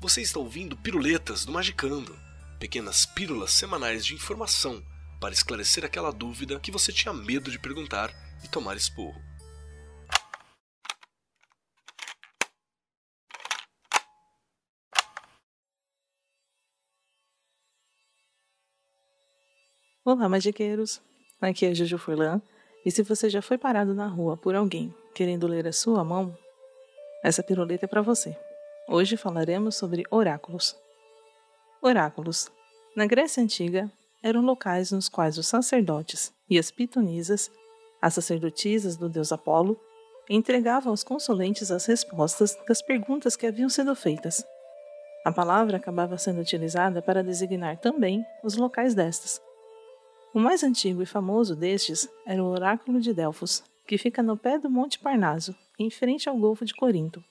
Você está ouvindo Piruletas do Magicando, pequenas pílulas semanais de informação para esclarecer aquela dúvida que você tinha medo de perguntar e tomar esporro. Olá, magiqueiros! Aqui é Juju Furlan, e se você já foi parado na rua por alguém querendo ler a sua mão, essa piruleta é para você. Hoje falaremos sobre oráculos. Oráculos. Na Grécia Antiga, eram locais nos quais os sacerdotes e as pitonisas, as sacerdotisas do deus Apolo, entregavam aos consulentes as respostas das perguntas que haviam sido feitas. A palavra acabava sendo utilizada para designar também os locais destas, o mais antigo e famoso destes era o Oráculo de Delfos, que fica no pé do Monte Parnaso, em frente ao Golfo de Corinto.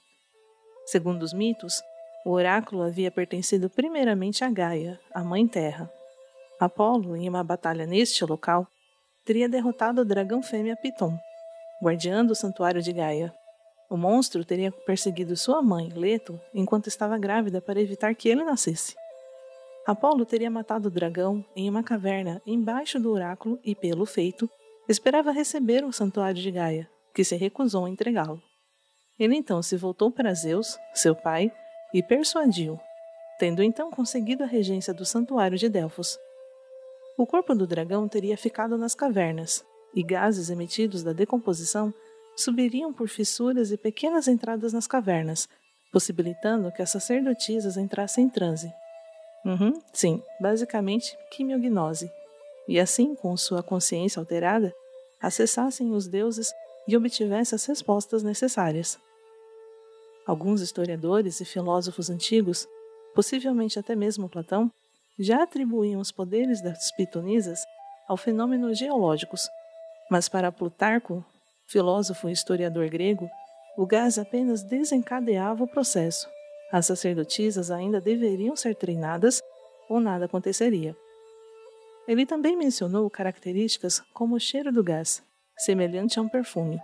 Segundo os mitos, o oráculo havia pertencido primeiramente a Gaia, a Mãe Terra. Apolo, em uma batalha neste local, teria derrotado o dragão fêmea Piton, guardiã do santuário de Gaia. O monstro teria perseguido sua mãe, Leto, enquanto estava grávida para evitar que ele nascesse. Apolo teria matado o dragão em uma caverna embaixo do oráculo e, pelo feito, esperava receber o santuário de Gaia, que se recusou a entregá-lo. Ele então se voltou para Zeus, seu pai, e persuadiu, tendo então conseguido a regência do santuário de Delfos. O corpo do dragão teria ficado nas cavernas, e gases emitidos da decomposição subiriam por fissuras e pequenas entradas nas cavernas, possibilitando que as sacerdotisas entrassem em transe. Uhum, sim, basicamente quimiognose. E assim, com sua consciência alterada, acessassem os deuses e obtivessem as respostas necessárias. Alguns historiadores e filósofos antigos, possivelmente até mesmo Platão, já atribuíam os poderes das pitonisas ao fenômenos geológicos, mas para Plutarco, filósofo e historiador grego, o gás apenas desencadeava o processo, as sacerdotisas ainda deveriam ser treinadas ou nada aconteceria. Ele também mencionou características como o cheiro do gás, semelhante a um perfume.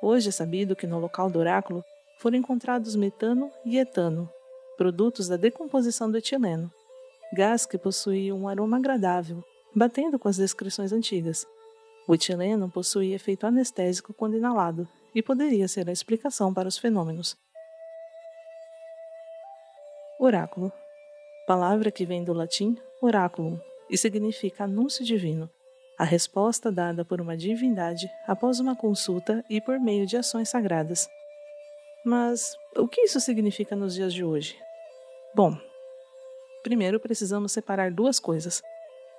Hoje é sabido que no local do oráculo foram encontrados metano e etano, produtos da decomposição do etileno, gás que possuía um aroma agradável, batendo com as descrições antigas. O etileno possuía efeito anestésico quando inalado e poderia ser a explicação para os fenômenos. Oráculo. Palavra que vem do latim oráculum e significa anúncio divino, a resposta dada por uma divindade após uma consulta e por meio de ações sagradas. Mas o que isso significa nos dias de hoje? Bom, primeiro precisamos separar duas coisas: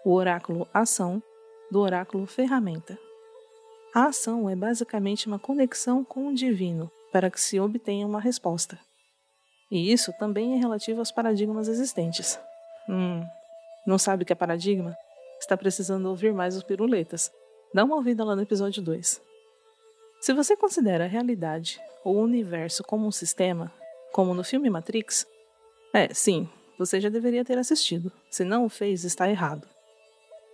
o oráculo ação do oráculo ferramenta. A ação é basicamente uma conexão com o divino para que se obtenha uma resposta. E isso também é relativo aos paradigmas existentes. Hum, não sabe o que é paradigma? Está precisando ouvir mais os piruletas. Dá uma ouvida lá no episódio 2. Se você considera a realidade o universo como um sistema, como no filme Matrix, é, sim, você já deveria ter assistido. Se não o fez, está errado.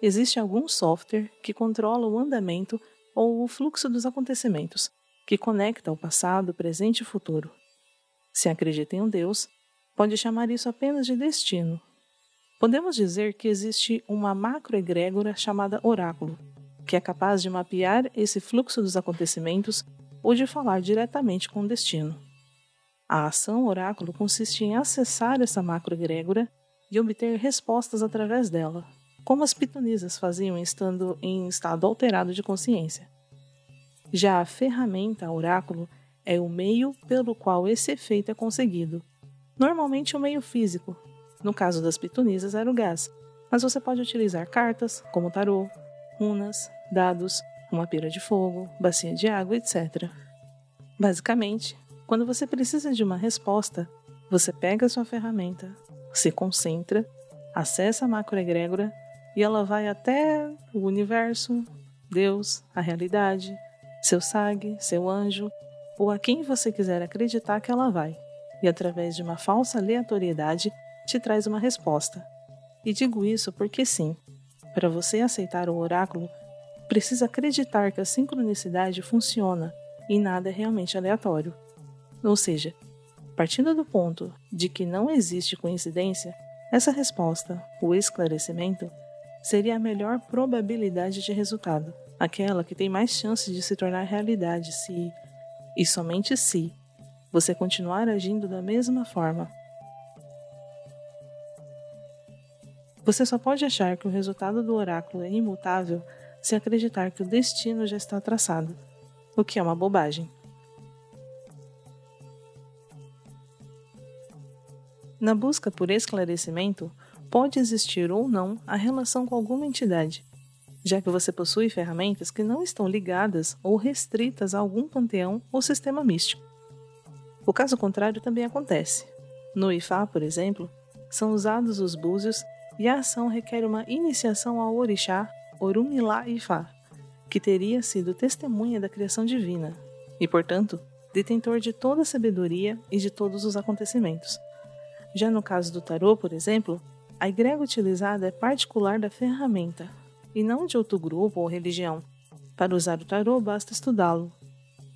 Existe algum software que controla o andamento ou o fluxo dos acontecimentos, que conecta o passado, presente e futuro. Se acredita em um Deus, pode chamar isso apenas de destino. Podemos dizer que existe uma macroegrégora chamada oráculo, que é capaz de mapear esse fluxo dos acontecimentos ou de falar diretamente com o destino. A ação oráculo consiste em acessar essa macroegrégora e obter respostas através dela, como as pitonisas faziam estando em estado alterado de consciência. Já a ferramenta oráculo é o meio pelo qual esse efeito é conseguido. Normalmente o meio físico. No caso das pitonisas era o gás, mas você pode utilizar cartas, como tarô, runas, dados, uma pira de fogo, bacia de água, etc. Basicamente, quando você precisa de uma resposta, você pega sua ferramenta, se concentra, acessa a macroegrégora e ela vai até o universo, Deus, a realidade, seu SAG, seu anjo ou a quem você quiser acreditar que ela vai, e através de uma falsa aleatoriedade te traz uma resposta. E digo isso porque sim, para você aceitar o oráculo, precisa acreditar que a sincronicidade funciona e nada é realmente aleatório. Ou seja, Partindo do ponto de que não existe coincidência, essa resposta, o esclarecimento, seria a melhor probabilidade de resultado, aquela que tem mais chances de se tornar realidade se, e somente se, você continuar agindo da mesma forma. Você só pode achar que o resultado do oráculo é imutável se acreditar que o destino já está traçado, o que é uma bobagem. Na busca por esclarecimento, pode existir ou não a relação com alguma entidade, já que você possui ferramentas que não estão ligadas ou restritas a algum panteão ou sistema místico. O caso contrário também acontece. No Ifá, por exemplo, são usados os búzios e a ação requer uma iniciação ao orixá Orumilá Ifá, que teria sido testemunha da criação divina e, portanto, detentor de toda a sabedoria e de todos os acontecimentos. Já no caso do tarô, por exemplo, a egrega utilizada é particular da ferramenta e não de outro grupo ou religião. Para usar o tarô, basta estudá-lo.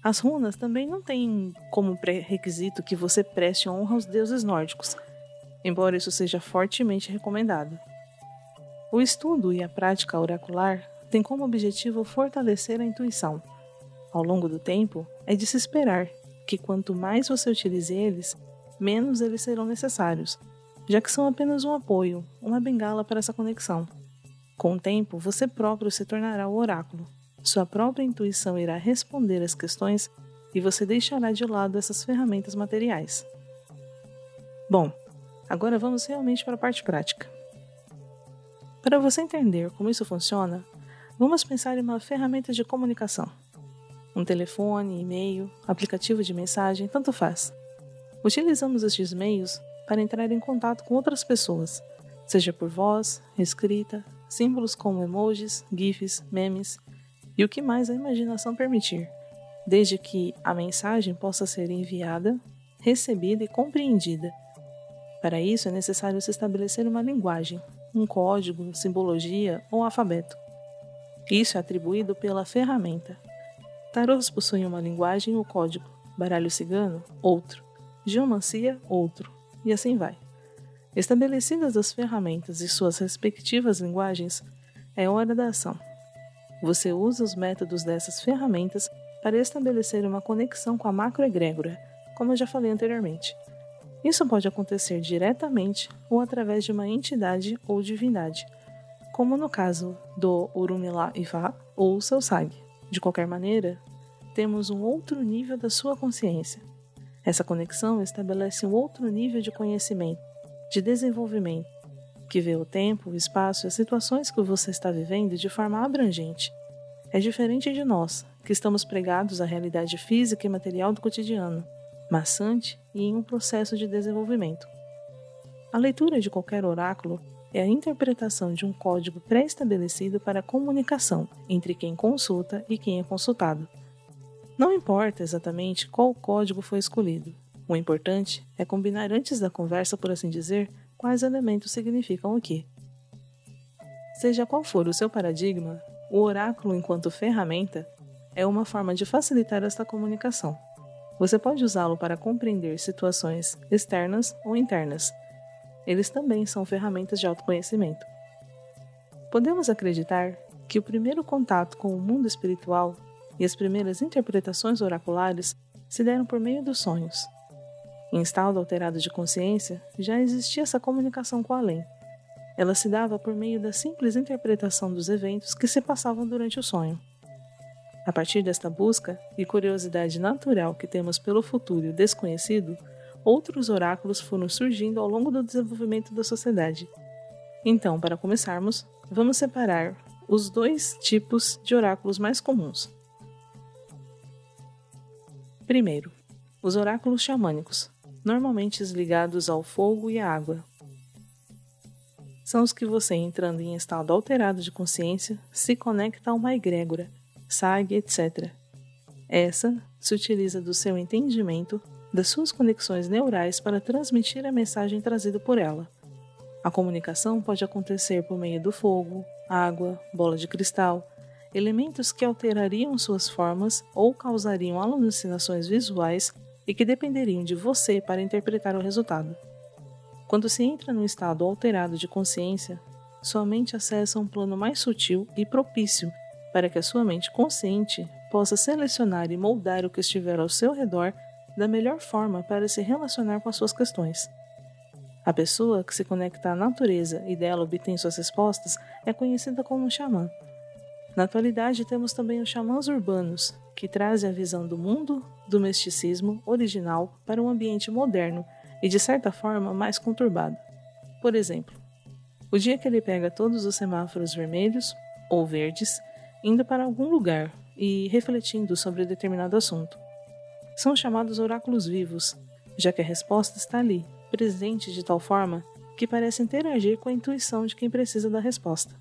As runas também não têm como pré-requisito que você preste honra aos deuses nórdicos, embora isso seja fortemente recomendado. O estudo e a prática oracular têm como objetivo fortalecer a intuição. Ao longo do tempo, é de se esperar que quanto mais você utilize eles, menos eles serão necessários, já que são apenas um apoio, uma bengala para essa conexão. Com o tempo, você próprio se tornará o oráculo. Sua própria intuição irá responder às questões e você deixará de lado essas ferramentas materiais. Bom, agora vamos realmente para a parte prática. Para você entender como isso funciona, vamos pensar em uma ferramenta de comunicação. Um telefone, e-mail, aplicativo de mensagem, tanto faz. Utilizamos estes meios para entrar em contato com outras pessoas, seja por voz, escrita, símbolos como emojis, GIFs, memes e o que mais a imaginação permitir, desde que a mensagem possa ser enviada, recebida e compreendida. Para isso é necessário se estabelecer uma linguagem, um código, simbologia ou alfabeto. Isso é atribuído pela ferramenta. Tarôs possuem uma linguagem ou código, baralho cigano, outro geomancia outro, e assim vai. Estabelecidas as ferramentas e suas respectivas linguagens, é hora da ação. Você usa os métodos dessas ferramentas para estabelecer uma conexão com a macroegrégora, como eu já falei anteriormente. Isso pode acontecer diretamente ou através de uma entidade ou divindade, como no caso do Urumilá Ifa ou seu Sag. De qualquer maneira, temos um outro nível da sua consciência, essa conexão estabelece um outro nível de conhecimento, de desenvolvimento, que vê o tempo, o espaço e as situações que você está vivendo de forma abrangente. É diferente de nós, que estamos pregados à realidade física e material do cotidiano, maçante e em um processo de desenvolvimento. A leitura de qualquer oráculo é a interpretação de um código pré-estabelecido para a comunicação entre quem consulta e quem é consultado. Não importa exatamente qual código foi escolhido. O importante é combinar antes da conversa, por assim dizer, quais elementos significam o que. Seja qual for o seu paradigma, o oráculo, enquanto ferramenta, é uma forma de facilitar esta comunicação. Você pode usá-lo para compreender situações externas ou internas. Eles também são ferramentas de autoconhecimento. Podemos acreditar que o primeiro contato com o mundo espiritual e as primeiras interpretações oraculares se deram por meio dos sonhos. Em estado alterado de consciência, já existia essa comunicação com além. Ela se dava por meio da simples interpretação dos eventos que se passavam durante o sonho. A partir desta busca e curiosidade natural que temos pelo futuro e o desconhecido, outros oráculos foram surgindo ao longo do desenvolvimento da sociedade. Então, para começarmos, vamos separar os dois tipos de oráculos mais comuns: Primeiro, os oráculos xamânicos, normalmente ligados ao fogo e à água. São os que você, entrando em estado alterado de consciência, se conecta a uma egrégora, sag, etc. Essa se utiliza do seu entendimento, das suas conexões neurais para transmitir a mensagem trazida por ela. A comunicação pode acontecer por meio do fogo, água, bola de cristal, elementos que alterariam suas formas ou causariam alucinações visuais e que dependeriam de você para interpretar o resultado. Quando se entra num estado alterado de consciência, sua mente acessa um plano mais sutil e propício para que a sua mente consciente possa selecionar e moldar o que estiver ao seu redor da melhor forma para se relacionar com as suas questões. A pessoa que se conecta à natureza e dela obtém suas respostas é conhecida como um xamã. Na atualidade, temos também os xamãs urbanos, que trazem a visão do mundo do misticismo original para um ambiente moderno e, de certa forma, mais conturbado. Por exemplo, o dia que ele pega todos os semáforos vermelhos ou verdes, indo para algum lugar e refletindo sobre determinado assunto. São chamados oráculos vivos, já que a resposta está ali, presente de tal forma que parece interagir com a intuição de quem precisa da resposta.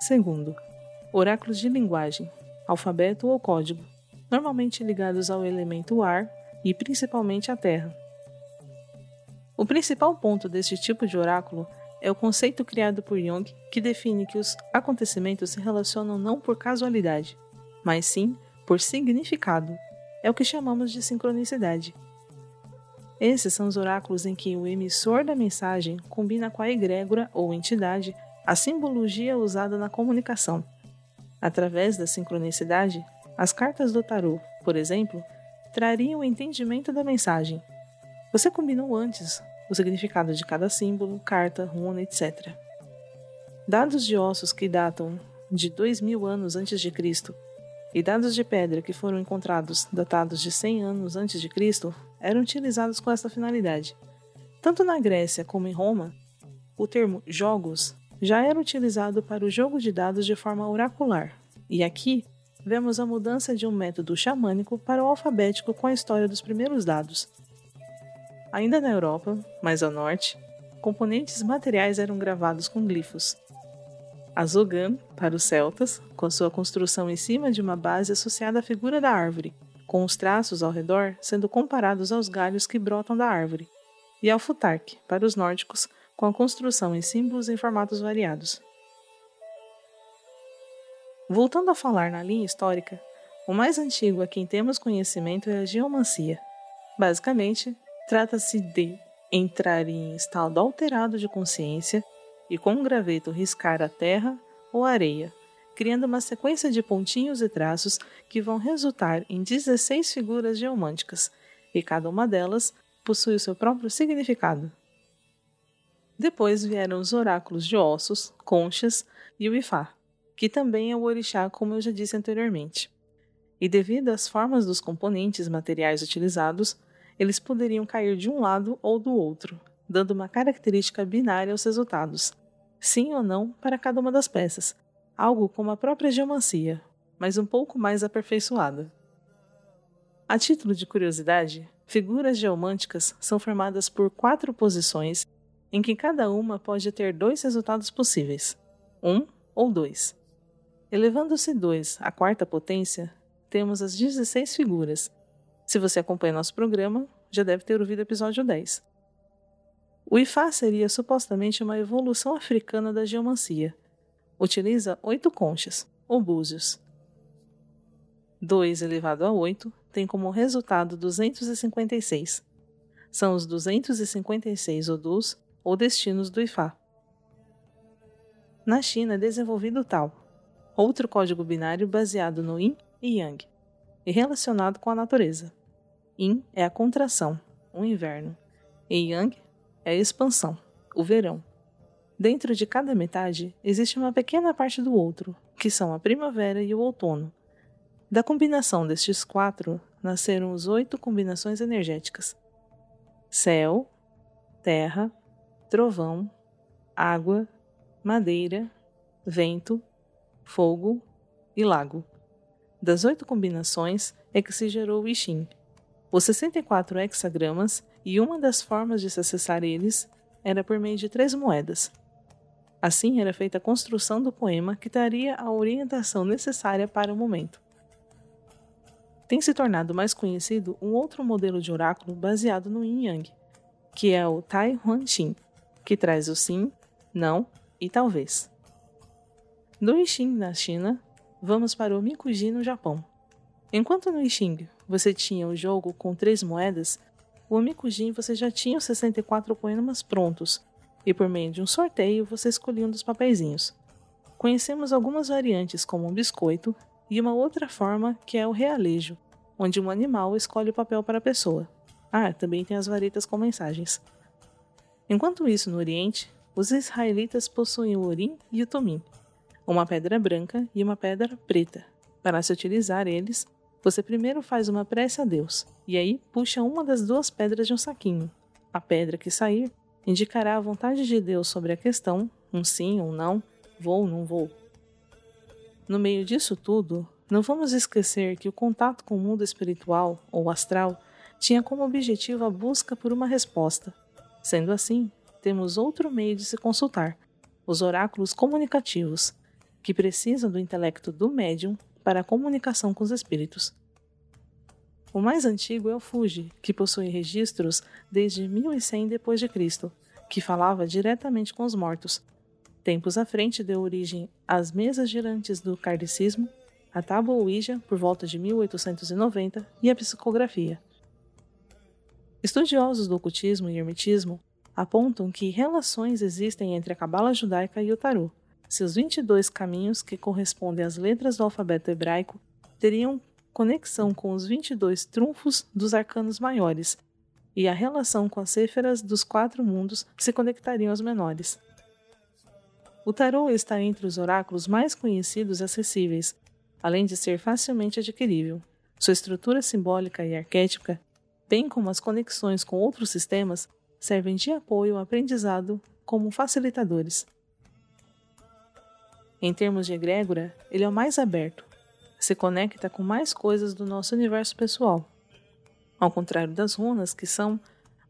Segundo, oráculos de linguagem, alfabeto ou código, normalmente ligados ao elemento ar e principalmente à terra. O principal ponto deste tipo de oráculo é o conceito criado por Jung que define que os acontecimentos se relacionam não por casualidade, mas sim por significado. É o que chamamos de sincronicidade. Esses são os oráculos em que o emissor da mensagem combina com a egrégora ou entidade a simbologia usada na comunicação. Através da sincronicidade, as cartas do tarô, por exemplo, trariam o entendimento da mensagem. Você combinou antes o significado de cada símbolo, carta, runa, etc. Dados de ossos que datam de 2000 anos antes de Cristo e dados de pedra que foram encontrados datados de 100 anos antes de Cristo eram utilizados com essa finalidade. Tanto na Grécia como em Roma, o termo jogos já era utilizado para o jogo de dados de forma oracular, e aqui vemos a mudança de um método xamânico para o alfabético com a história dos primeiros dados. Ainda na Europa, mais ao norte, componentes materiais eram gravados com glifos. A Zogan, para os celtas, com sua construção em cima de uma base associada à figura da árvore, com os traços ao redor sendo comparados aos galhos que brotam da árvore, e ao futark, para os nórdicos, com a construção em símbolos em formatos variados. Voltando a falar na linha histórica, o mais antigo a quem temos conhecimento é a geomancia. Basicamente, trata-se de entrar em estado alterado de consciência e com um graveto riscar a terra ou areia, criando uma sequência de pontinhos e traços que vão resultar em 16 figuras geomânticas, e cada uma delas possui o seu próprio significado. Depois vieram os oráculos de ossos, conchas e o Ifá, que também é o orixá, como eu já disse anteriormente. E devido às formas dos componentes materiais utilizados, eles poderiam cair de um lado ou do outro, dando uma característica binária aos resultados, sim ou não para cada uma das peças, algo como a própria geomancia, mas um pouco mais aperfeiçoada. A título de curiosidade, figuras geomânticas são formadas por quatro posições em que cada uma pode ter dois resultados possíveis, um ou dois. Elevando-se 2 à quarta potência, temos as 16 figuras. Se você acompanha nosso programa, já deve ter ouvido o episódio 10. O Ifá seria supostamente uma evolução africana da geomancia, utiliza oito conchas, ou búzios. 2 elevado a 8 tem como resultado 256. São os 256 odus ou destinos do Ifá. Na China é desenvolvido o Tao, outro código binário baseado no Yin e Yang, e relacionado com a natureza. Yin é a contração, o inverno, e Yang é a expansão, o verão. Dentro de cada metade existe uma pequena parte do outro, que são a primavera e o outono. Da combinação destes quatro nasceram os oito combinações energéticas: céu, terra, trovão, água, madeira, vento, fogo e lago. Das oito combinações é que se gerou o Ishin, os 64 hexagramas, e uma das formas de se acessar eles era por meio de três moedas. Assim era feita a construção do poema que daria a orientação necessária para o momento. Tem se tornado mais conhecido um outro modelo de oráculo baseado no Yin Yang, que é o Tai Huan Xin, que traz o sim, não e talvez. Do Ixin na China, vamos para o Mikuji no Japão. Enquanto no Xing você tinha o jogo com três moedas, o Omikujin você já tinha os 64 poemas prontos, e por meio de um sorteio você escolhia um dos papeizinhos. Conhecemos algumas variantes como o biscoito e uma outra forma que é o realejo, onde um animal escolhe o papel para a pessoa. Ah, também tem as varetas com mensagens. Enquanto isso, no Oriente, os israelitas possuem o Urim e o Tumim, uma pedra branca e uma pedra preta. Para se utilizar eles, você primeiro faz uma prece a Deus, e aí puxa uma das duas pedras de um saquinho. A pedra que sair indicará a vontade de Deus sobre a questão, um sim ou um não, vou ou não vou. No meio disso tudo, não vamos esquecer que o contato com o mundo espiritual ou astral tinha como objetivo a busca por uma resposta, Sendo assim, temos outro meio de se consultar: os oráculos comunicativos, que precisam do intelecto do médium para a comunicação com os espíritos. O mais antigo é o Fuji, que possui registros desde 1100 d.C., que falava diretamente com os mortos. Tempos à frente deu origem às mesas girantes do kardecismo, a tábua Ouija, por volta de 1890, e a psicografia. Estudiosos do ocultismo e hermetismo apontam que relações existem entre a cabala judaica e o tarô. Seus 22 caminhos, que correspondem às letras do alfabeto hebraico, teriam conexão com os 22 trunfos dos arcanos maiores, e a relação com as céferas dos quatro mundos se conectariam aos menores. O tarô está entre os oráculos mais conhecidos e acessíveis, além de ser facilmente adquirível. Sua estrutura simbólica e arquétipica bem como as conexões com outros sistemas, servem de apoio ao aprendizado como facilitadores. Em termos de egrégora, ele é o mais aberto, se conecta com mais coisas do nosso universo pessoal, ao contrário das runas que são,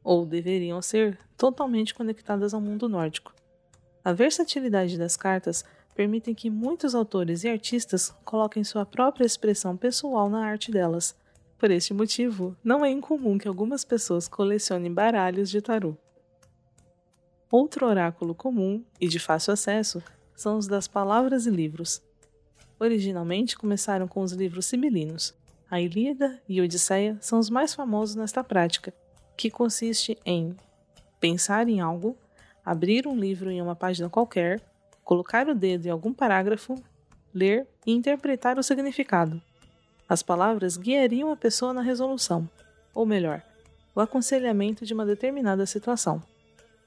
ou deveriam ser, totalmente conectadas ao mundo nórdico. A versatilidade das cartas permite que muitos autores e artistas coloquem sua própria expressão pessoal na arte delas, por este motivo, não é incomum que algumas pessoas colecionem baralhos de tarô. Outro oráculo comum e de fácil acesso são os das palavras e livros. Originalmente começaram com os livros sibilinos. A Ilíada e a Odisseia são os mais famosos nesta prática, que consiste em pensar em algo, abrir um livro em uma página qualquer, colocar o dedo em algum parágrafo, ler e interpretar o significado. As palavras guiariam a pessoa na resolução, ou melhor, o aconselhamento de uma determinada situação.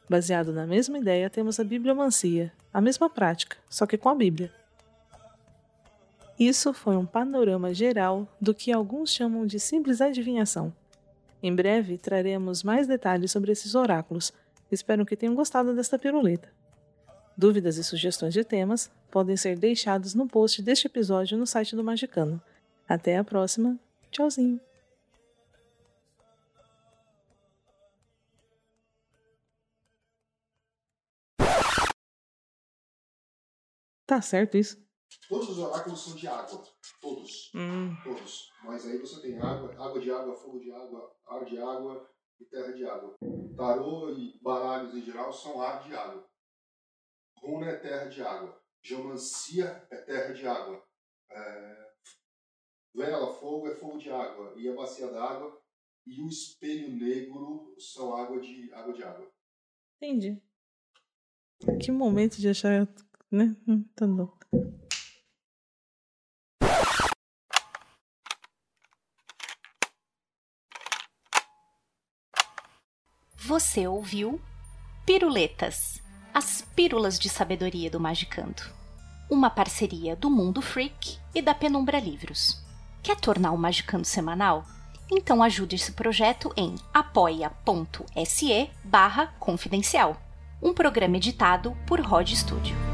Baseado na mesma ideia, temos a bibliomancia, a mesma prática, só que com a Bíblia. Isso foi um panorama geral do que alguns chamam de simples adivinhação. Em breve traremos mais detalhes sobre esses oráculos. Espero que tenham gostado desta piruleta. Dúvidas e sugestões de temas podem ser deixados no post deste episódio no site do Magicano até a próxima. Tchauzinho. Tá certo isso? Todos os oráculos são de água. Todos. Hum. Todos. Mas aí você tem água, água de água, fogo de água, ar de água e terra de água. Tarô e baralhos em geral são ar de água. Runa é terra de água. Geomancia é terra de água. É, Vela, fogo é fogo de água, e a bacia d'água e o espelho negro são água de água. De água. Entendi. Que momento de achar, né? Hum, tá bom. Você ouviu Piruletas, as pílulas de sabedoria do Magicando. Uma parceria do Mundo Freak e da Penumbra Livros. Quer tornar o Magicando semanal? Então ajude esse projeto em apoia.se barra confidencial. Um programa editado por Rod Studio.